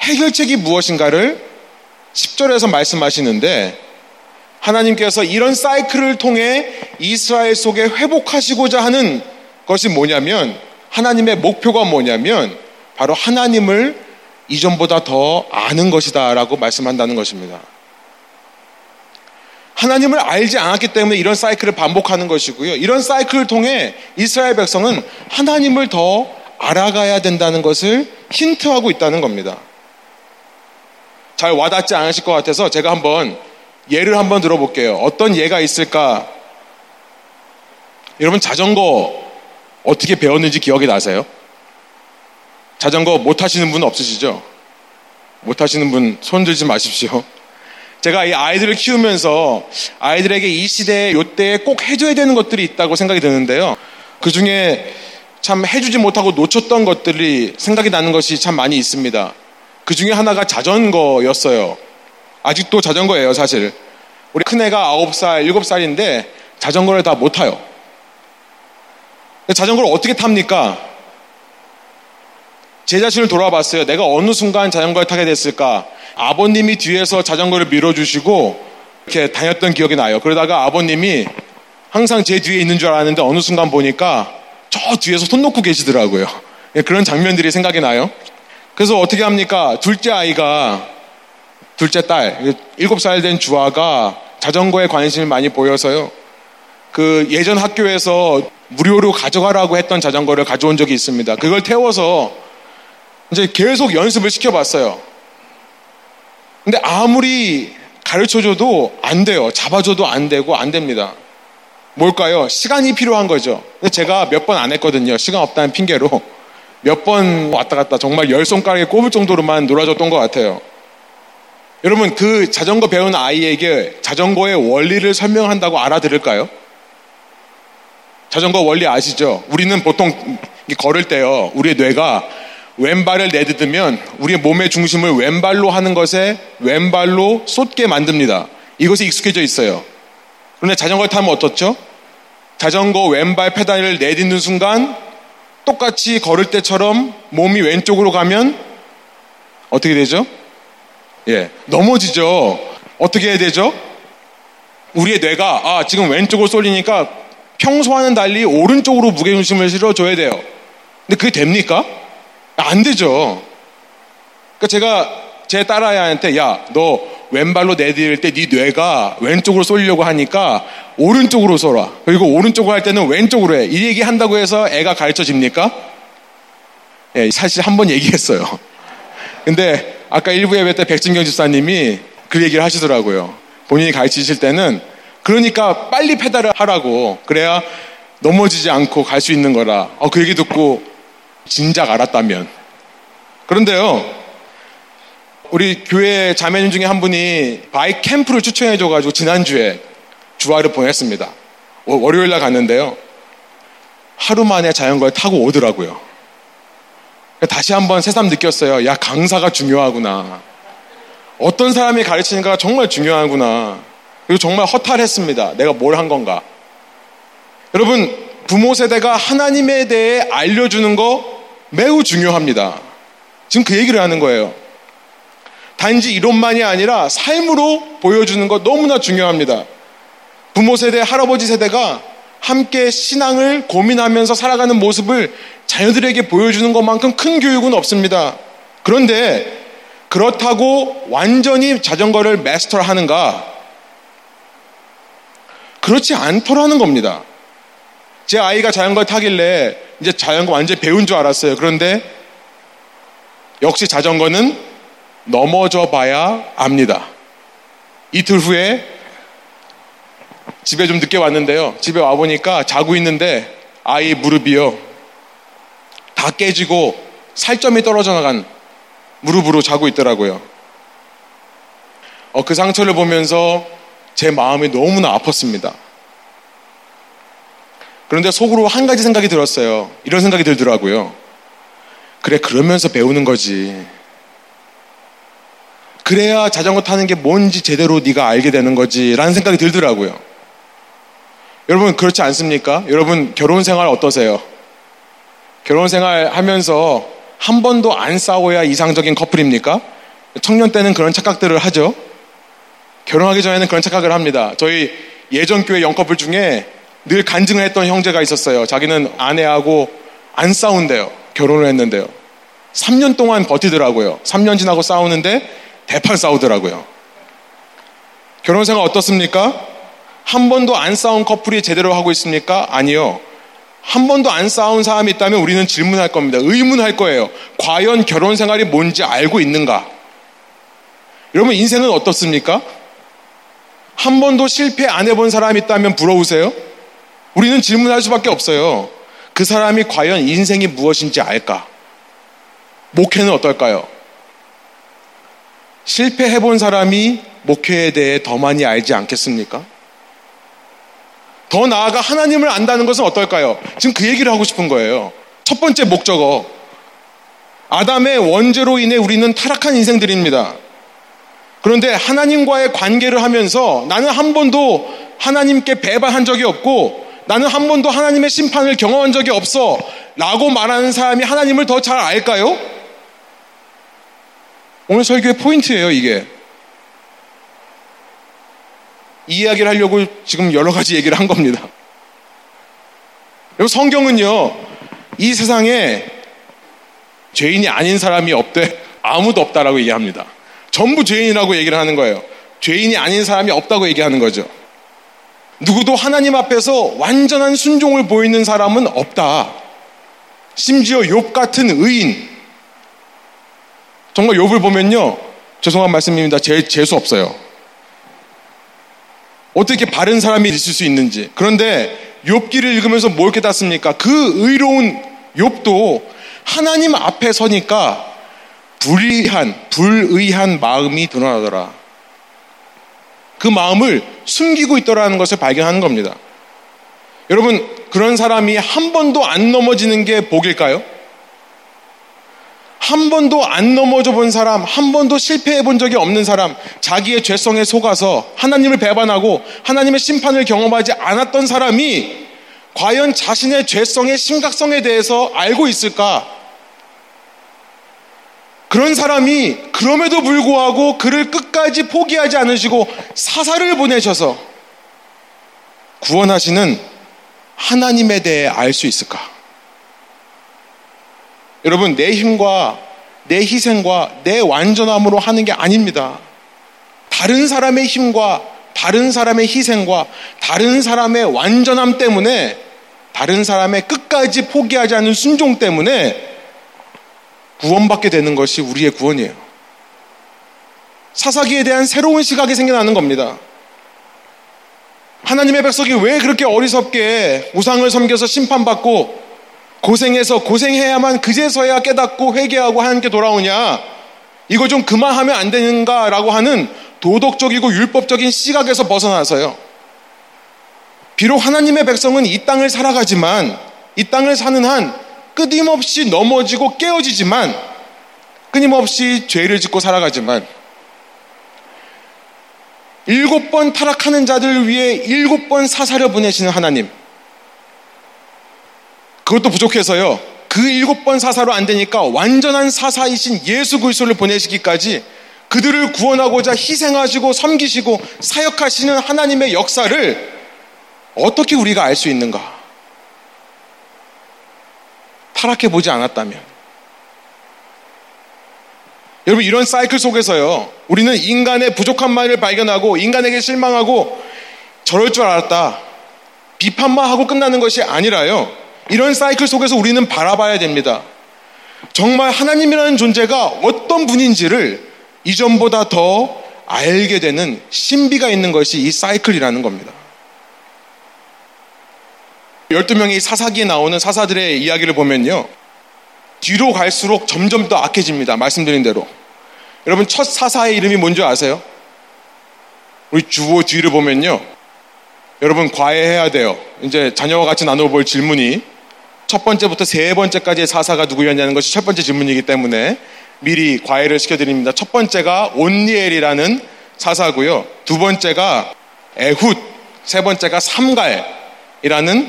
해결책이 무엇인가를 10절에서 말씀하시는데 하나님께서 이런 사이클을 통해 이스라엘 속에 회복하시고자 하는 것이 뭐냐면 하나님의 목표가 뭐냐면 바로 하나님을 이전보다 더 아는 것이다라고 말씀한다는 것입니다. 하나님을 알지 않았기 때문에 이런 사이클을 반복하는 것이고요. 이런 사이클을 통해 이스라엘 백성은 하나님을 더 알아가야 된다는 것을 힌트하고 있다는 겁니다. 잘 와닿지 않으실 것 같아서 제가 한번 예를 한번 들어볼게요. 어떤 예가 있을까? 여러분 자전거 어떻게 배웠는지 기억이 나세요? 자전거 못 하시는 분 없으시죠? 못 하시는 분 손 들지 마십시오. 제가 이 아이들을 키우면서 아이들에게 이 시대에 요때에 꼭 해줘야 되는 것들이 있다고 생각이 드는데요. 그 중에 참 해주지 못하고 놓쳤던 것들이 생각이 나는 것이 참 많이 있습니다. 그 중에 하나가 자전거였어요. 아직도 자전거예요, 사실. 우리 큰애가 9살, 7살인데 자전거를 다 못 타요. 자전거를 어떻게 탑니까? 제 자신을 돌아봤어요. 내가 어느 순간 자전거를 타게 됐을까? 아버님이 뒤에서 자전거를 밀어주시고 이렇게 다녔던 기억이 나요. 그러다가 아버님이 항상 제 뒤에 있는 줄 알았는데 어느 순간 보니까 저 뒤에서 손 놓고 계시더라고요. 예, 그런 장면들이 생각이 나요. 그래서 어떻게 합니까? 둘째 아이가 둘째 딸, 일곱 살 된 주아가 자전거에 관심을 많이 보여서요. 그 예전 학교에서 무료로 가져가라고 했던 자전거를 가져온 적이 있습니다. 그걸 태워서 이제 계속 연습을 시켜봤어요. 근데 아무리 가르쳐줘도 안 돼요. 잡아줘도 안 되고 안 됩니다. 뭘까요? 시간이 필요한 거죠. 근데 제가 몇 번 안 했거든요. 시간 없다는 핑계로. 몇 번 왔다 갔다 정말 열 손가락에 꼽을 정도로만 놀아줬던 것 같아요. 여러분 그 자전거 배운 아이에게 자전거의 원리를 설명한다고 알아들을까요? 자전거 원리 아시죠? 우리는 보통 걸을 때요, 우리의 뇌가 왼발을 내딛으면 우리의 몸의 중심을 왼발로 하는 것에 왼발로 쏟게 만듭니다. 이것이 익숙해져 있어요. 그런데 자전거를 타면 어떻죠? 자전거 왼발 페달을 내딛는 순간 똑같이 걸을 때처럼 몸이 왼쪽으로 가면 어떻게 되죠? 예, 넘어지죠. 어떻게 해야 되죠? 우리의 뇌가 아 지금 왼쪽으로 쏠리니까 평소와는 달리 오른쪽으로 무게중심을 실어줘야 돼요. 근데 그게 됩니까? 안 되죠. 그러니까 제가 제 딸아이한테 야 너 왼발로 내디딜 때 네 뇌가 왼쪽으로 쏠리려고 하니까 오른쪽으로 쏠아. 그리고 오른쪽으로 할 때는 왼쪽으로 해. 이 얘기 한다고 해서 애가 가르쳐 집니까? 예, 사실 한 번 얘기했어요. [laughs] 근데 아까 일부 예배 때 백진경 집사님이 그 얘기를 하시더라고요. 본인이 가르치실 때는 그러니까 빨리 페달을 하라고 그래야 넘어지지 않고 갈 수 있는 거라. 어, 그 얘기 듣고 진작 알았다면. 그런데요, 우리 교회 자매님 중에 한 분이 바이크 캠프를 추천해 줘가지고 지난주에 주화를 보냈습니다. 월요일 날 갔는데요. 하루 만에 자전거를 타고 오더라고요. 다시 한번 새삼 느꼈어요. 야, 강사가 중요하구나. 어떤 사람이 가르치는가가 정말 중요하구나. 그리고 정말 허탈했습니다. 내가 뭘 한 건가. 여러분, 부모 세대가 하나님에 대해 알려주는 거 매우 중요합니다. 지금 그 얘기를 하는 거예요. 단지 이론만이 아니라 삶으로 보여주는 거 너무나 중요합니다. 부모 세대, 할아버지 세대가 함께 신앙을 고민하면서 살아가는 모습을 자녀들에게 보여주는 것만큼 큰 교육은 없습니다. 그런데 그렇다고 완전히 자전거를 마스터 하는가? 그렇지 않더라는 겁니다. 제 아이가 자전거 타길래 이제 자전거 완전 배운 줄 알았어요. 그런데 역시 자전거는 넘어져 봐야 압니다. 이틀 후에 집에 좀 늦게 왔는데요. 집에 와보니까 자고 있는데 아이 무릎이요. 다 깨지고 살점이 떨어져 나간 무릎으로 자고 있더라고요. 어, 그 상처를 보면서 제 마음이 너무나 아팠습니다. 그런데 속으로 한 가지 생각이 들었어요. 이런 생각이 들더라고요. 그래, 그러면서 배우는 거지. 그래야 자전거 타는 게 뭔지 제대로 네가 알게 되는 거지. 라는 생각이 들더라고요. 여러분, 그렇지 않습니까? 여러분, 결혼 생활 어떠세요? 결혼 생활 하면서 한 번도 안 싸워야 이상적인 커플입니까? 청년 때는 그런 착각들을 하죠. 결혼하기 전에는 그런 착각을 합니다. 저희 예전 교회 영커플 중에 늘 간증을 했던 형제가 있었어요. 자기는 아내하고 안 싸운대요. 결혼을 했는데요. 3년 동안 버티더라고요. 3년 지나고 싸우는데 대판 싸우더라고요. 결혼 생활 어떻습니까? 한 번도 안 싸운 커플이 제대로 하고 있습니까? 아니요. 한 번도 안 싸운 사람이 있다면 우리는 질문할 겁니다. 의문할 거예요. 과연 결혼 생활이 뭔지 알고 있는가? 여러분, 인생은 어떻습니까? 한 번도 실패 안 해본 사람이 있다면 부러우세요? 우리는 질문할 수밖에 없어요. 그 사람이 과연 인생이 무엇인지 알까? 목회는 어떨까요? 실패해본 사람이 목회에 대해 더 많이 알지 않겠습니까? 더 나아가 하나님을 안다는 것은 어떨까요? 지금 그 얘기를 하고 싶은 거예요. 첫 번째 목적어. 아담의 원죄로 인해 우리는 타락한 인생들입니다. 그런데 하나님과의 관계를 하면서 나는 한 번도 하나님께 배반한 적이 없고 나는 한 번도 하나님의 심판을 경험한 적이 없어 라고 말하는 사람이 하나님을 더 잘 알까요? 오늘 설교의 포인트예요, 이게. 이 이야기를 하려고 지금 여러 가지 얘기를 한 겁니다. 성경은요, 이 세상에 죄인이 아닌 사람이 없대. 아무도 없다라고 얘기합니다. 전부 죄인이라고 얘기를 하는 거예요. 죄인이 아닌 사람이 없다고 얘기하는 거죠. 누구도 하나님 앞에서 완전한 순종을 보이는 사람은 없다. 심지어 욥 같은 의인. 정말 욥을 보면요. 죄송한 말씀입니다. 제, 재수 없어요. 어떻게 바른 사람이 있을 수 있는지. 그런데 욥기를 읽으면서 뭘 깨닫습니까? 그 의로운 욥도 하나님 앞에 서니까 불의한, 불의한 마음이 드러나더라. 그 마음을 숨기고 있더라는 것을 발견하는 겁니다. 여러분, 그런 사람이 한 번도 안 넘어지는 게 복일까요? 한 번도 안 넘어져 본 사람, 한 번도 실패해 본 적이 없는 사람, 자기의 죄성에 속아서 하나님을 배반하고 하나님의 심판을 경험하지 않았던 사람이 과연 자신의 죄성의 심각성에 대해서 알고 있을까? 그런 사람이 그럼에도 불구하고 그를 끝까지 포기하지 않으시고 사사를 보내셔서 구원하시는 하나님에 대해 알 수 있을까? 여러분, 내 힘과 내 희생과 내 완전함으로 하는 게 아닙니다. 다른 사람의 힘과 다른 사람의 희생과 다른 사람의 완전함 때문에 다른 사람의 끝까지 포기하지 않는 순종 때문에 구원받게 되는 것이 우리의 구원이에요. 사사기에 대한 새로운 시각이 생겨나는 겁니다. 하나님의 백성이 왜 그렇게 어리석게 우상을 섬겨서 심판받고 고생해서 고생해야만 그제서야 깨닫고 회개하고 하나님께 돌아오냐? 이거 좀 그만하면 안 되는가라고 하는 도덕적이고 율법적인 시각에서 벗어나서요. 비록 하나님의 백성은 이 땅을 살아가지만 이 땅을 사는 한 끊임없이 넘어지고 깨어지지만 끊임없이 죄를 짓고 살아가지만 일곱 번 타락하는 자들을 위해 일곱 번 사사를 보내시는 하나님. 그것도 부족해서요. 그 일곱 번 사사로 안 되니까 완전한 사사이신 예수 그리스도를 보내시기까지 그들을 구원하고자 희생하시고 섬기시고 사역하시는 하나님의 역사를 어떻게 우리가 알 수 있는가? 타락해 보지 않았다면. 여러분, 이런 사이클 속에서요, 우리는 인간의 부족한 말을 발견하고 인간에게 실망하고 저럴 줄 알았다. 비판만 하고 끝나는 것이 아니라요. 이런 사이클 속에서 우리는 바라봐야 됩니다. 정말 하나님이라는 존재가 어떤 분인지를 이전보다 더 알게 되는 신비가 있는 것이 이 사이클이라는 겁니다. 12명의 사사기에 나오는 사사들의 이야기를 보면요. 뒤로 갈수록 점점 더 악해집니다. 말씀드린 대로. 여러분, 첫 사사의 이름이 뭔지 아세요? 우리 주호 뒤를 보면요. 여러분, 과외해야 돼요. 이제 자녀와 같이 나눠볼 질문이 첫 번째부터 세 번째까지의 사사가 누구였냐는 것이 첫 번째 질문이기 때문에 미리 과외를 시켜드립니다. 첫 번째가 온니엘이라는 사사고요. 두 번째가 에훗, 세 번째가 삼갈이라는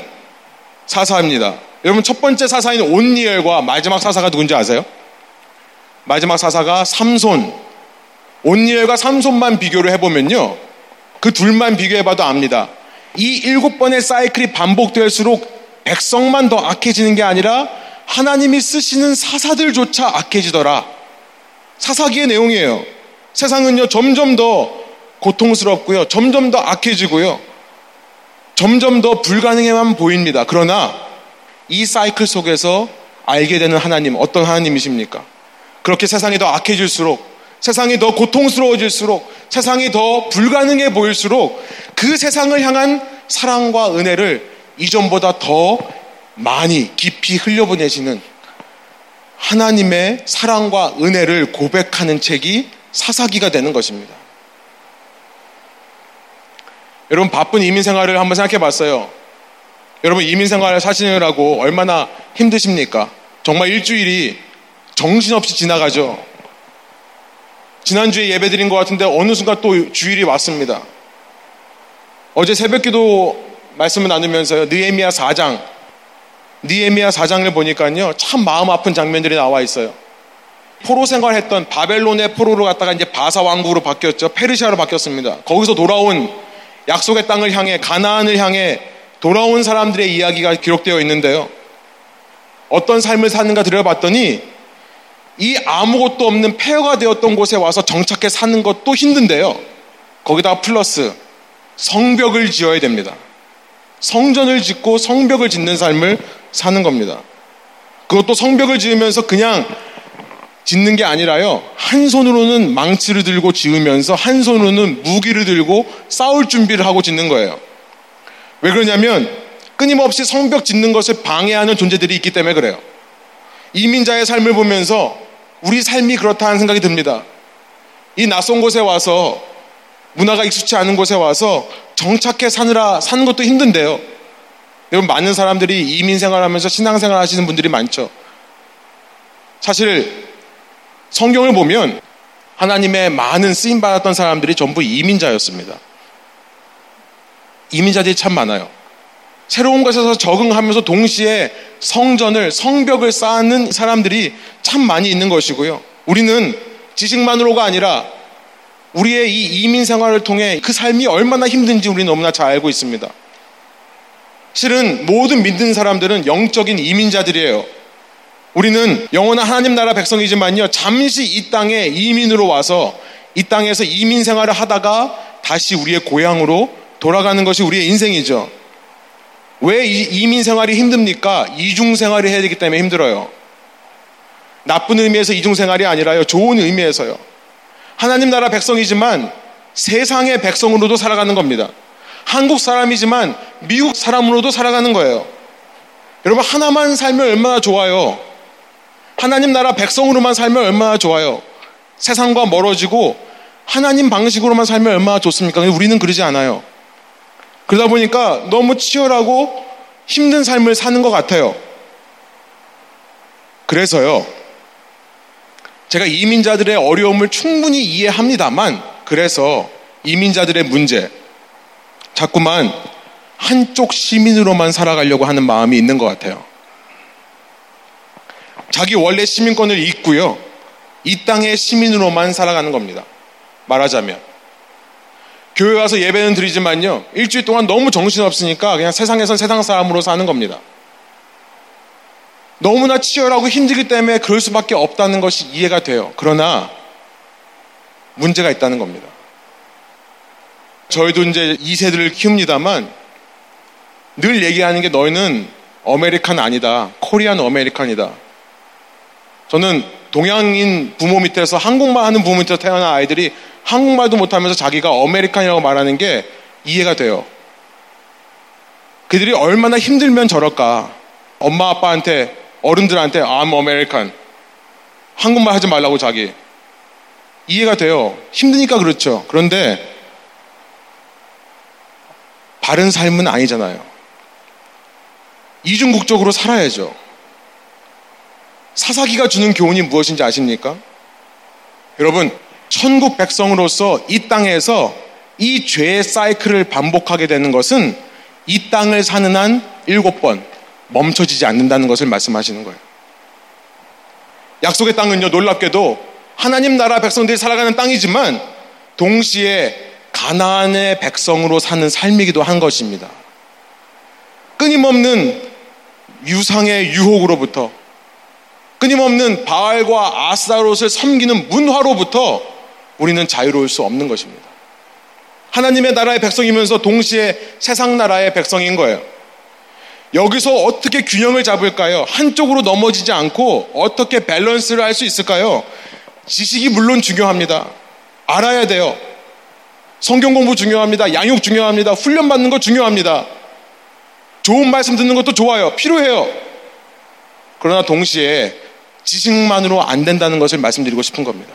사사입니다. 여러분 첫 번째 사사인 온니엘과 마지막 사사가 누군지 아세요? 마지막 사사가 삼손. 온니엘과 삼손만 비교를 해보면요. 그 둘만 비교해봐도 압니다. 이 일곱 번의 사이클이 반복될수록 백성만 더 악해지는 게 아니라 하나님이 쓰시는 사사들조차 악해지더라. 사사기의 내용이에요. 세상은요, 점점 더 고통스럽고요. 점점 더 악해지고요. 점점 더 불가능해만 보입니다. 그러나 이 사이클 속에서 알게 되는 하나님, 어떤 하나님이십니까? 그렇게 세상이 더 악해질수록, 세상이 더 고통스러워질수록, 세상이 더 불가능해 보일수록 그 세상을 향한 사랑과 은혜를 이전보다 더 많이 깊이 흘려보내시는 하나님의 사랑과 은혜를 고백하는 책이 사사기가 되는 것입니다. 여러분 바쁜 이민 생활을 한번 생각해 봤어요. 여러분 이민 생활을 사시느라고 얼마나 힘드십니까? 정말 일주일이 정신없이 지나가죠. 지난주에 예배 드린 것 같은데 어느 순간 또 주일이 왔습니다. 어제 새벽 기도 말씀을 나누면서요. 느에미아 4장 니에미아 4장을 보니까요. 참 마음 아픈 장면들이 나와 있어요. 포로 생활했던 바벨론의 포로로 갔다가 이제 바사 왕국으로 바뀌었죠. 페르시아로 바뀌었습니다. 거기서 돌아온 약속의 땅을 향해 가나안을 향해 돌아온 사람들의 이야기가 기록되어 있는데요. 어떤 삶을 사는가 들여봤더니 이 아무것도 없는 폐허가 되었던 곳에 와서 정착해 사는 것도 힘든데요. 거기다가 플러스 성벽을 지어야 됩니다. 성전을 짓고 성벽을 짓는 삶을 사는 겁니다. 그것도 성벽을 지으면서 그냥 짓는 게 아니라요. 한 손으로는 망치를 들고 지으면서 한 손으로는 무기를 들고 싸울 준비를 하고 짓는 거예요. 왜 그러냐면 끊임없이 성벽 짓는 것을 방해하는 존재들이 있기 때문에 그래요. 이민자의 삶을 보면서 우리 삶이 그렇다는 생각이 듭니다. 이 낯선 곳에 와서 문화가 익숙치 않은 곳에 와서 정착해 사느라 사는 것도 힘든데요. 여러분 많은 사람들이 이민 생활하면서 신앙 생활 하시는 분들이 많죠. 사실 성경을 보면 하나님의 많은 쓰임 받았던 사람들이 전부 이민자였습니다. 이민자들이 참 많아요. 새로운 것에서 적응하면서 동시에 성전을 성벽을 쌓는 사람들이 참 많이 있는 것이고요. 우리는 지식만으로가 아니라 우리의 이 이민 생활을 통해 그 삶이 얼마나 힘든지 우리는 너무나 잘 알고 있습니다. 실은 모든 믿는 사람들은 영적인 이민자들이에요. 우리는 영원한 하나님 나라 백성이지만요, 잠시 이 땅에 이민으로 와서 이 땅에서 이민 생활을 하다가 다시 우리의 고향으로 돌아가는 것이 우리의 인생이죠. 왜 이민 생활이 힘듭니까? 이중 생활을 해야 되기 때문에 힘들어요. 나쁜 의미에서 이중 생활이 아니라요, 좋은 의미에서요. 하나님 나라 백성이지만 세상의 백성으로도 살아가는 겁니다. 한국 사람이지만 미국 사람으로도 살아가는 거예요. 여러분, 하나만 살면 얼마나 좋아요. 하나님 나라 백성으로만 살면 얼마나 좋아요. 세상과 멀어지고 하나님 방식으로만 살면 얼마나 좋습니까? 우리는 그러지 않아요. 그러다 보니까 너무 치열하고 힘든 삶을 사는 것 같아요. 그래서요, 제가 이민자들의 어려움을 충분히 이해합니다만, 그래서 이민자들의 문제, 자꾸만 한쪽 시민으로만 살아가려고 하는 마음이 있는 것 같아요. 자기 원래 시민권을 잊고요. 이 땅의 시민으로만 살아가는 겁니다. 말하자면. 교회 와서 예배는 드리지만요. 일주일 동안 너무 정신없으니까 그냥 세상에선 세상 사람으로 사는 겁니다. 너무나 치열하고 힘들기 때문에 그럴 수밖에 없다는 것이 이해가 돼요. 그러나 문제가 있다는 겁니다. 저희도 이제 2세들을 키웁니다만 늘 얘기하는 게 너희는 American 아니다. Korean American이다. 저는 동양인 부모 밑에서 한국말 하는 부모 밑에서 태어난 아이들이 한국말도 못하면서 자기가 American이라고 말하는 게 이해가 돼요. 그들이 얼마나 힘들면 저럴까. 엄마 아빠한테 어른들한테 I'm American 한국말 하지 말라고 자기 이해가 돼요. 힘드니까 그렇죠. 그런데 바른 삶은 아니잖아요. 이중국적으로 살아야죠. 사사기가 주는 교훈이 무엇인지 아십니까? 여러분, 천국 백성으로서 이 땅에서 이 죄의 사이클을 반복하게 되는 것은 이 땅을 사는 한 일곱 번 멈춰지지 않는다는 것을 말씀하시는 거예요. 약속의 땅은요, 놀랍게도 하나님 나라 백성들이 살아가는 땅이지만 동시에 가나안의 백성으로 사는 삶이기도 한 것입니다. 끊임없는 유상의 유혹으로부터 끊임없는 바알과 아스타롯을 섬기는 문화로부터 우리는 자유로울 수 없는 것입니다. 하나님의 나라의 백성이면서 동시에 세상 나라의 백성인 거예요. 여기서 어떻게 균형을 잡을까요? 한쪽으로 넘어지지 않고 어떻게 밸런스를 할 수 있을까요? 지식이 물론 중요합니다. 알아야 돼요. 성경 공부 중요합니다. 양육 중요합니다. 훈련 받는 거 중요합니다. 좋은 말씀 듣는 것도 좋아요. 필요해요. 그러나 동시에 지식만으로 안 된다는 것을 말씀드리고 싶은 겁니다.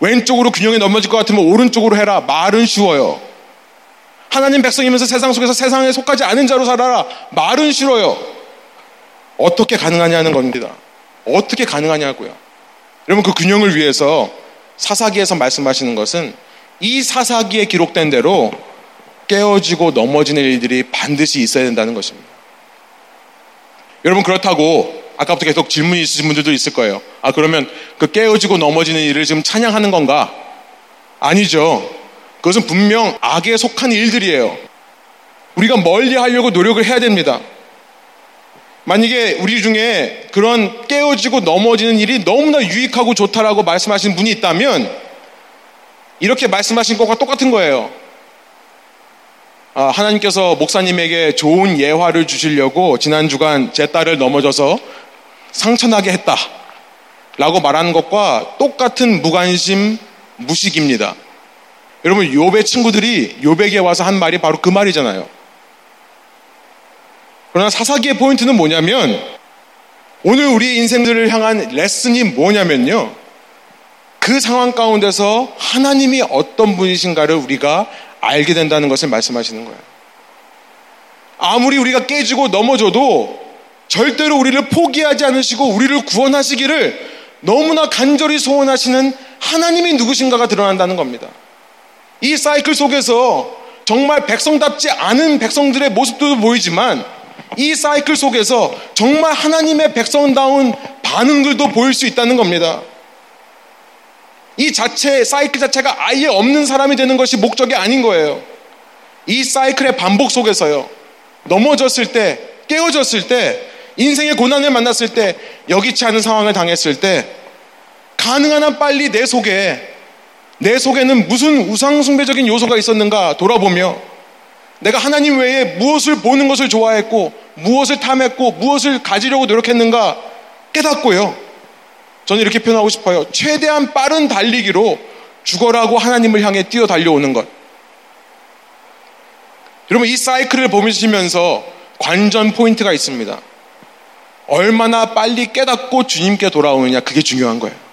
왼쪽으로 균형이 넘어질 것 같으면 오른쪽으로 해라. 말은 쉬워요. 하나님 백성이면서 세상 속에서 세상에 속하지 않은 자로 살아라. 말은 싫어요. 어떻게 가능하냐는 겁니다. 어떻게 가능하냐고요. 여러분 그 균형을 위해서 사사기에서 말씀하시는 것은 이 사사기에 기록된 대로 깨어지고 넘어지는 일들이 반드시 있어야 된다는 것입니다. 여러분 그렇다고 아까부터 계속 질문이 있으신 분들도 있을 거예요. 아 그러면 그 깨어지고 넘어지는 일을 지금 찬양하는 건가? 아니죠. 그것은 분명 악에 속한 일들이에요. 우리가 멀리 하려고 노력을 해야 됩니다. 만약에 우리 중에 그런 깨어지고 넘어지는 일이 너무나 유익하고 좋다라고 말씀하신 분이 있다면 이렇게 말씀하신 것과 똑같은 거예요. 아, 하나님께서 목사님에게 좋은 예화를 주시려고 지난 주간 제 딸을 넘어져서 상처나게 했다. 라고 말하는 것과 똑같은 무관심, 무식입니다. 여러분, 요배 친구들이 요백에 와서 한 말이 바로 그 말이잖아요. 그러나 사사기의 포인트는 뭐냐면 오늘 우리 인생들을 향한 레슨이 뭐냐면요. 그 상황 가운데서 하나님이 어떤 분이신가를 우리가 알게 된다는 것을 말씀하시는 거예요. 아무리 우리가 깨지고 넘어져도 절대로 우리를 포기하지 않으시고 우리를 구원하시기를 너무나 간절히 소원하시는 하나님이 누구신가가 드러난다는 겁니다. 이 사이클 속에서 정말 백성답지 않은 백성들의 모습도 보이지만 이 사이클 속에서 정말 하나님의 백성다운 반응들도 보일 수 있다는 겁니다. 이 자체, 사이클 자체가 아예 없는 사람이 되는 것이 목적이 아닌 거예요. 이 사이클의 반복 속에서요. 넘어졌을 때, 깨어졌을 때, 인생의 고난을 만났을 때, 여기치 않은 상황을 당했을 때, 가능한 한 빨리 내 속에, 내 속에는 무슨 우상숭배적인 요소가 있었는가 돌아보며, 내가 하나님 외에 무엇을 보는 것을 좋아했고, 무엇을 탐했고, 무엇을 가지려고 노력했는가 깨닫고요. 저는 이렇게 표현하고 싶어요. 최대한 빠른 달리기로 죽어라고 하나님을 향해 뛰어 달려오는 것. 여러분, 이 사이클을 보시면서 관전 포인트가 있습니다. 얼마나 빨리 깨닫고 주님께 돌아오느냐, 그게 중요한 거예요.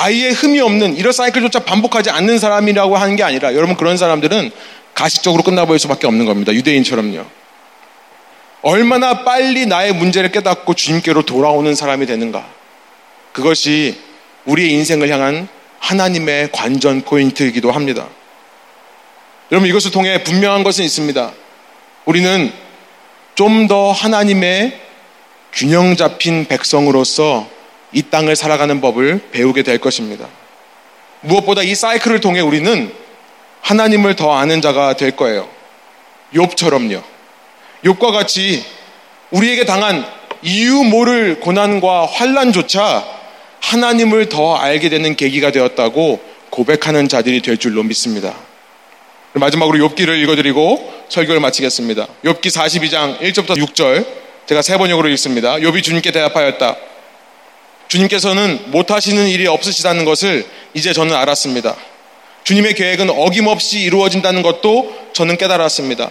아예 흠이 없는 이런 사이클조차 반복하지 않는 사람이라고 하는 게 아니라 여러분 그런 사람들은 가식적으로 끝나버릴 수밖에 없는 겁니다. 유대인처럼요. 얼마나 빨리 나의 문제를 깨닫고 주님께로 돌아오는 사람이 되는가. 그것이 우리의 인생을 향한 하나님의 관전 포인트이기도 합니다. 여러분 이것을 통해 분명한 것은 있습니다. 우리는 좀 더 하나님의 균형 잡힌 백성으로서 이 땅을 살아가는 법을 배우게 될 것입니다. 무엇보다 이 사이클을 통해 우리는 하나님을 더 아는 자가 될 거예요. 욥처럼요. 욥과 같이 우리에게 당한 이유 모를 고난과 환란조차 하나님을 더 알게 되는 계기가 되었다고 고백하는 자들이 될 줄로 믿습니다. 마지막으로 욥기를 읽어드리고 설교를 마치겠습니다. 욥기 42장 1절부터 6절 제가 세 번역으로 읽습니다. 욥이 주님께 대답하였다. 주님께서는 못하시는 일이 없으시다는 것을 이제 저는 알았습니다. 주님의 계획은 어김없이 이루어진다는 것도 저는 깨달았습니다.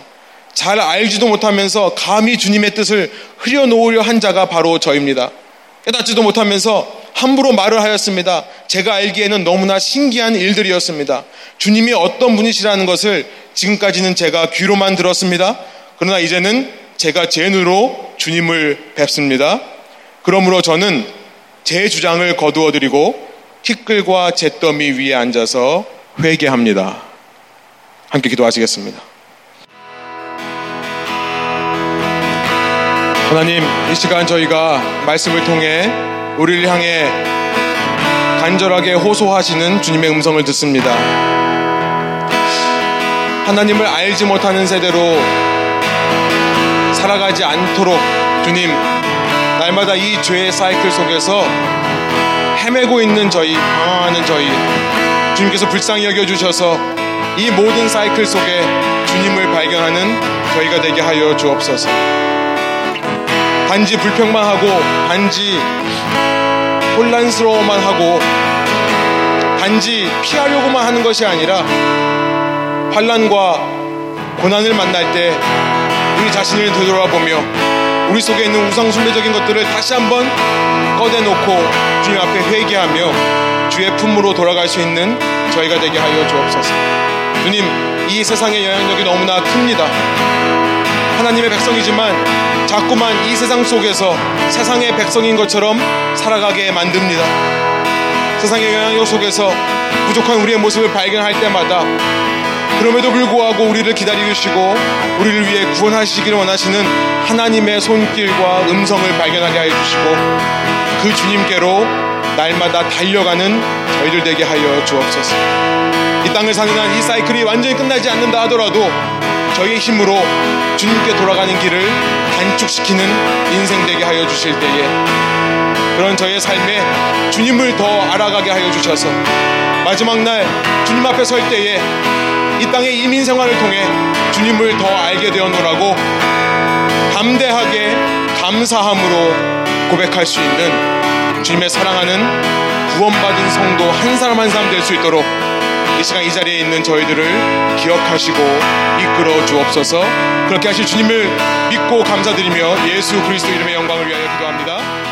잘 알지도 못하면서 감히 주님의 뜻을 흐려놓으려 한 자가 바로 저입니다. 깨닫지도 못하면서 함부로 말을 하였습니다. 제가 알기에는 너무나 신기한 일들이었습니다. 주님이 어떤 분이시라는 것을 지금까지는 제가 귀로만 들었습니다. 그러나 이제는 제가 제 눈으로 주님을 뵙습니다. 그러므로 저는 제 주장을 거두어 드리고 티끌과 잿더미 위에 앉아서 회개합니다. 함께 기도하시겠습니다. 하나님, 이 시간 저희가 말씀을 통해 우리를 향해 간절하게 호소하시는 주님의 음성을 듣습니다. 하나님을 알지 못하는 세대로 살아가지 않도록 주님, 날마다 이 죄의 사이클 속에서 헤매고 있는 저희, 방황하는 저희, 주님께서 불쌍히 여겨주셔서 이 모든 사이클 속에 주님을 발견하는 저희가 되게 하여 주옵소서. 단지 불평만 하고, 단지 혼란스러워만 하고, 단지 피하려고만 하는 것이 아니라 환란과 고난을 만날 때 우리 자신을 되돌아보며 우리 속에 있는 우상숭배적인 것들을 다시 한번 꺼내놓고 주님 앞에 회개하며 주의 품으로 돌아갈 수 있는 저희가 되게 하여 주옵소서. 주님, 이 세상의 영향력이 너무나 큽니다. 하나님의 백성이지만 자꾸만 이 세상 속에서 세상의 백성인 것처럼 살아가게 만듭니다. 세상의 영향력 속에서 부족한 우리의 모습을 발견할 때마다 그럼에도 불구하고 우리를 기다리시고 우리를 위해 구원하시기를 원하시는 하나님의 손길과 음성을 발견하게 해 주시고 그 주님께로 날마다 달려가는 저희들 되게 하여 주옵소서. 이 땅을 사는 한이 사이클이 완전히 끝나지 않는다 하더라도 저희의 힘으로 주님께 돌아가는 길을 단축시키는 인생 되게 하여 주실 때에 그런 저의 삶에 주님을 더 알아가게 하여 주셔서 마지막 날 주님 앞에 설 때에 이 땅의 이민 생활을 통해 주님을 더 알게 되었노라고 담대하게 감사함으로 고백할 수 있는 주님의 사랑하는 구원받은 성도 한 사람 한 사람 될 수 있도록 이 시간 이 자리에 있는 저희들을 기억하시고 이끌어 주옵소서 그렇게 하실 주님을 믿고 감사드리며 예수 그리스도 이름의 영광을 위하여 기도합니다.